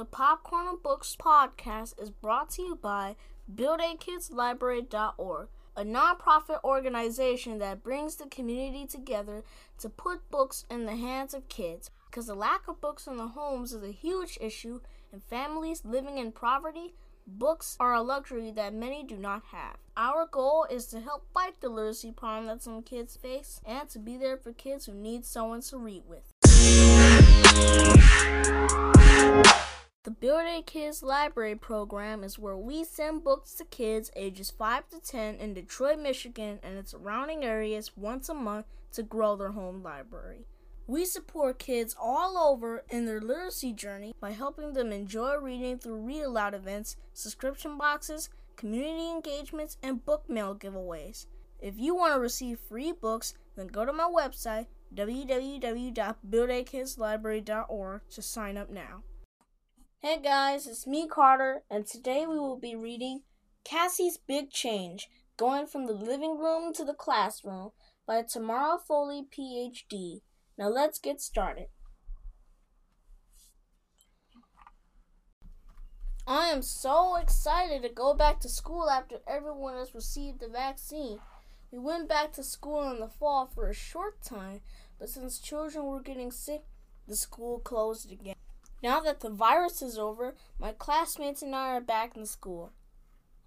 The Popcorn Books podcast is brought to you by BuildAKidsLibrary.org, a nonprofit organization that brings the community together to put books in the hands of kids. Because the lack of books in the homes is a huge issue, and families living in poverty, books are a luxury that many do not have. Our goal is to help fight the literacy problem that some kids face and to be there for kids who need someone to read with. The Build a Kids Library program is where we send books to kids ages 5 to 10 in Detroit, Michigan and its surrounding areas once a month to grow their home library. We support kids all over in their literacy journey by helping them enjoy reading through read aloud events, subscription boxes, community engagements, and book mail giveaways. If you want to receive free books, then go to my website www.buildakidslibrary.org to sign up now. Hey guys, it's me Carter, and today we will be reading Cassie's Big Change Going from the Living Room to the Classroom by Tamara Foley, PhD. Now let's get started. I am so excited to go back to school after everyone has received the vaccine. We went back to school in the fall for a short time, but since children were getting sick, the school closed again. Now that the virus is over, my classmates and I are back in school.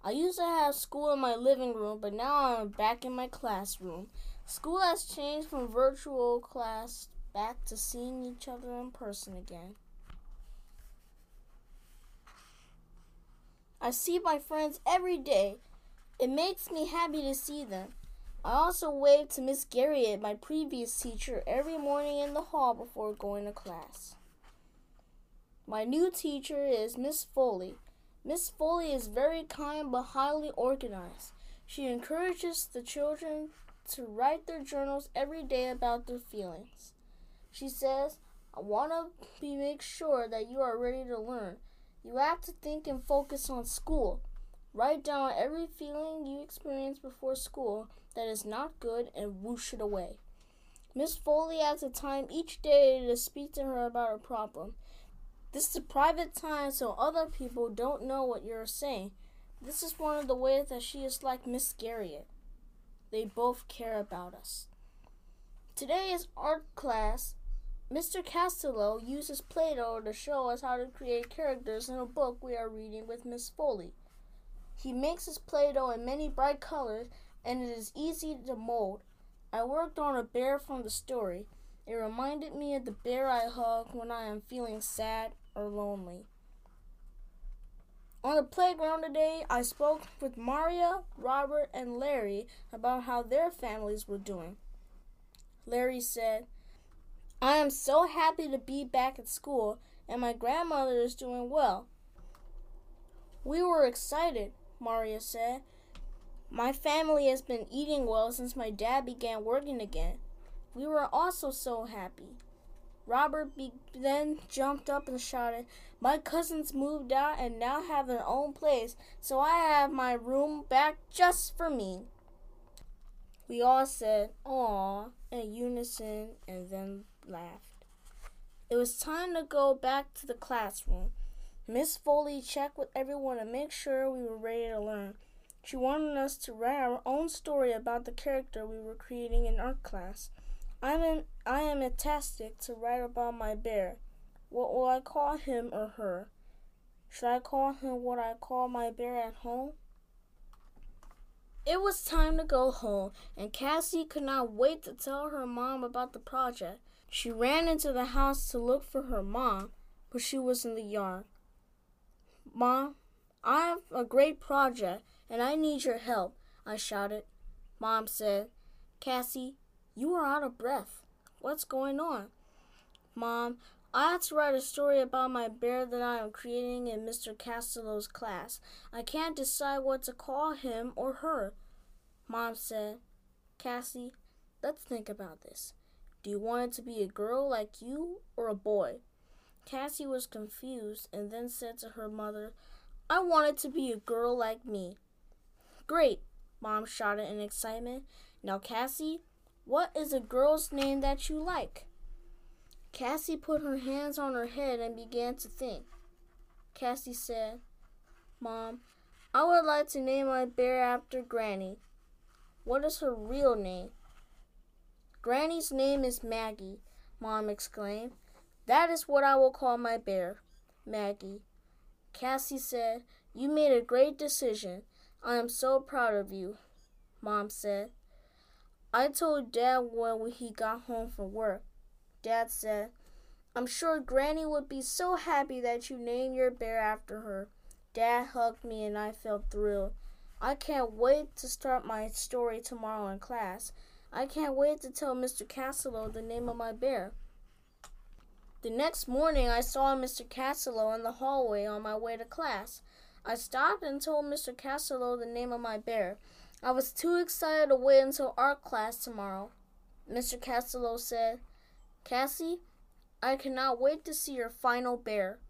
I used to have school in my living room, but now I'm back in my classroom. School has changed from virtual class back to seeing each other in person again. I see my friends every day. It makes me happy to see them. I also wave to Miss Garriott, my previous teacher, every morning in the hall before going to class. My new teacher is Miss Foley. Miss Foley is very kind but highly organized. She encourages the children to write their journals every day about their feelings. She says, I want to make sure that you are ready to learn. You have to think and focus on school. Write down every feeling you experience before school that is not good and whoosh it away. Miss Foley has a time each day to speak to her about a problem. This is a private time so other people don't know what you're saying. This is one of the ways that she is like Miss Garriott. They both care about us. Today is art class. Mr. Castello uses Play Doh to show us how to create characters in a book we are reading with Miss Foley. He makes his Play Doh in many bright colors and it is easy to mold. I worked on a bear from the story. It reminded me of the bear I hug when I am feeling sad or lonely. On the playground today, I spoke with Maria, Robert, and Larry about how their families were doing. Larry said, I am so happy to be back at school, and my grandmother is doing well. We were excited, Maria said. My family has been eating well since my dad began working again. We were also so happy. Robert be- then jumped up and shouted, My cousins moved out and now have their own place, so I have my room back just for me. We all said, Aw, in unison and then laughed. It was time to go back to the classroom. Miss Foley checked with everyone to make sure we were ready to learn. She wanted us to write our own story about the character we were creating in art class. I'm an, I am fantastic to write about my bear. What will I call him or her? Should I call him what I call my bear at home? It was time to go home, and Cassie could not wait to tell her mom about the project. She ran into the house to look for her mom, but she was in the yard. Mom, I have a great project and I need your help, I shouted. Mom said, Cassie, you are out of breath. What's going on? Mom, I have to write a story about my bear that I am creating in Mr. Castello's class. I can't decide what to call him or her. Mom said, Cassie, let's think about this. Do you want it to be a girl like you or a boy? Cassie was confused and then said to her mother, I want it to be a girl like me. Great, Mom shouted in excitement. Now, Cassie, what is a girl's name that you like? Cassie put her hands on her head and began to think. Cassie said. Mom, I would like to name my bear after Granny. What is her real name? Granny's name is Maggie, Mom exclaimed. That is what I will call my bear, Maggie. Cassie said, You made a great decision. I am so proud of you, Mom said. I told Dad when he got home from work. Dad said, I'm sure Granny would be so happy that you named your bear after her. Dad hugged me and I felt thrilled. I can't wait to start my story tomorrow in class. I can't wait to tell Mr. Castelo the name of my bear. The next morning, I saw Mr. Castelo in the hallway on my way to class. I stopped and told Mr. Castelo the name of my bear. I was too excited to wait until art class tomorrow. Mr. Castello said, Cassie, I cannot wait to see your final bear.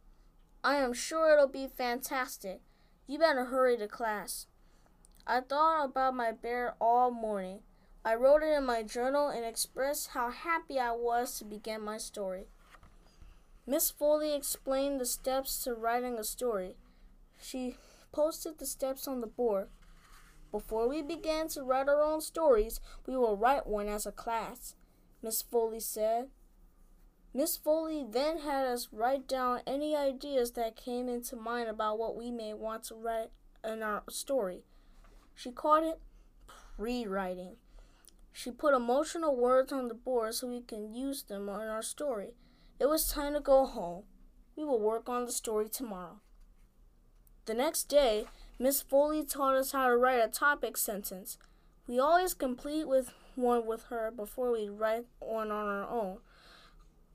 I am sure it'll be fantastic. You better hurry to class. I thought about my bear all morning. I wrote it in my journal and expressed how happy I was to begin my story. Miss Foley explained the steps to writing a story. She posted the steps on the board. Before we begin to write our own stories, we will write one as a class, Miss Foley said. Miss Foley then had us write down any ideas that came into mind about what we may want to write in our story. She called it pre writing. She put emotional words on the board so we can use them in our story. It was time to go home. We will work on the story tomorrow. The next day, Miss Foley taught us how to write a topic sentence. We always complete with one with her before we write one on our own.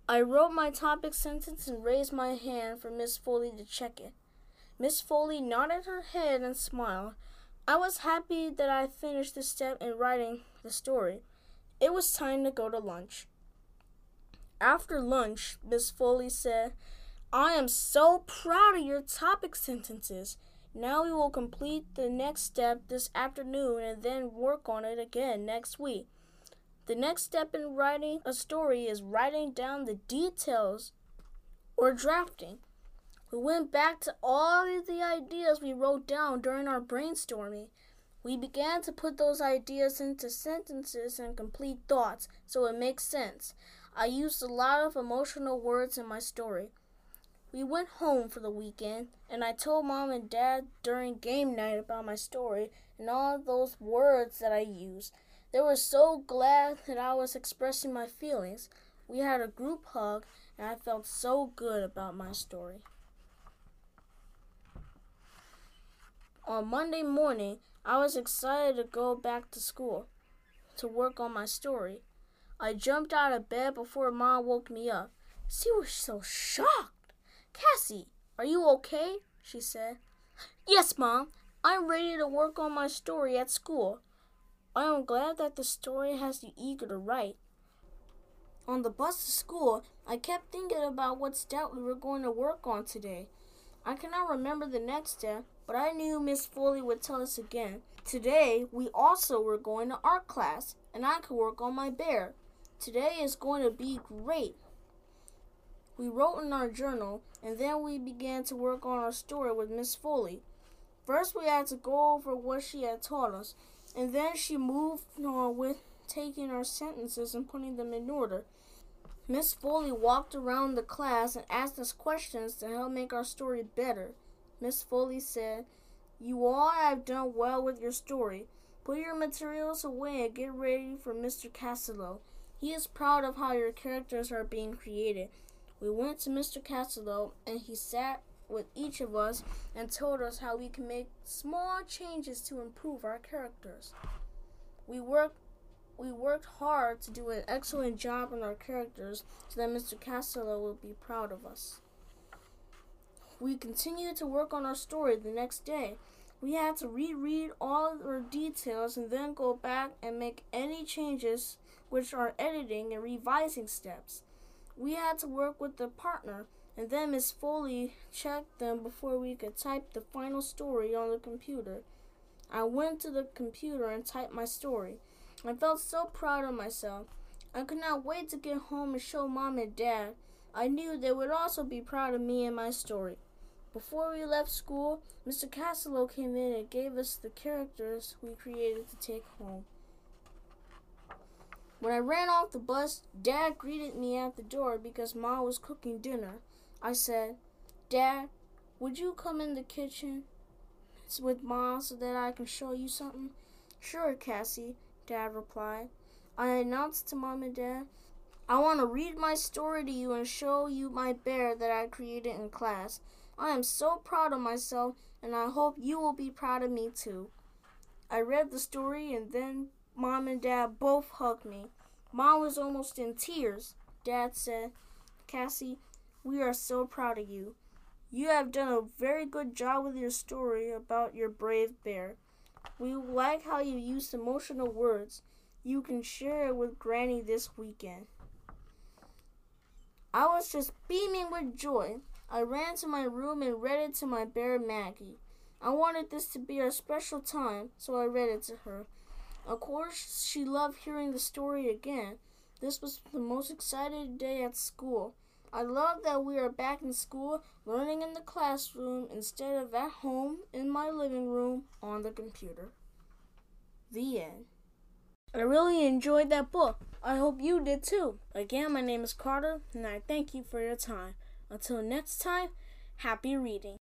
I wrote my topic sentence and raised my hand for Miss Foley to check it. Miss Foley nodded her head and smiled. I was happy that I finished the step in writing the story. It was time to go to lunch. After lunch, Miss Foley said, I am so proud of your topic sentences. Now we will complete the next step this afternoon and then work on it again next week. The next step in writing a story is writing down the details or drafting. We went back to all of the ideas we wrote down during our brainstorming. We began to put those ideas into sentences and complete thoughts so it makes sense. I used a lot of emotional words in my story. We went home for the weekend, and I told mom and dad during game night about my story and all those words that I used. They were so glad that I was expressing my feelings. We had a group hug, and I felt so good about my story. On Monday morning, I was excited to go back to school to work on my story. I jumped out of bed before Mom woke me up. She was so shocked. Cassie, are you okay? she said. Yes, Mom. I'm ready to work on my story at school. I am glad that the story has you eager to write. On the bus to school, I kept thinking about what step we were going to work on today. I cannot remember the next step, but I knew Miss Foley would tell us again. Today, we also were going to art class, and I could work on my bear. Today is going to be great. We wrote in our journal, and then we began to work on our story with Miss Foley. First, we had to go over what she had taught us, and then she moved on with taking our sentences and putting them in order. Miss Foley walked around the class and asked us questions to help make our story better. Miss Foley said, You all have done well with your story. Put your materials away and get ready for Mr. Castelo. He is proud of how your characters are being created. We went to Mr. Castelo and he sat with each of us and told us how we can make small changes to improve our characters. We worked we worked hard to do an excellent job on our characters so that Mr. Castelo will be proud of us. We continued to work on our story the next day. We had to reread all our details and then go back and make any changes, which are editing and revising steps. We had to work with the partner, and then Miss Foley checked them before we could type the final story on the computer. I went to the computer and typed my story. I felt so proud of myself. I could not wait to get home and show mom and dad. I knew they would also be proud of me and my story. Before we left school, Mr. Castello came in and gave us the characters we created to take home. When I ran off the bus, Dad greeted me at the door because Ma was cooking dinner. I said, Dad, would you come in the kitchen with Ma so that I can show you something? Sure, Cassie, Dad replied. I announced to Mom and Dad, I want to read my story to you and show you my bear that I created in class. I am so proud of myself, and I hope you will be proud of me too. I read the story, and then Mom and Dad both hugged me. Mom was almost in tears. Dad said, Cassie, we are so proud of you. You have done a very good job with your story about your brave bear. We like how you used emotional words. You can share it with Granny this weekend. I was just beaming with joy. I ran to my room and read it to my bear Maggie. I wanted this to be our special time, so I read it to her. Of course, she loved hearing the story again. This was the most excited day at school. I love that we are back in school, learning in the classroom instead of at home in my living room on the computer. The end. I really enjoyed that book. I hope you did too. Again, my name is Carter, and I thank you for your time. Until next time, happy reading.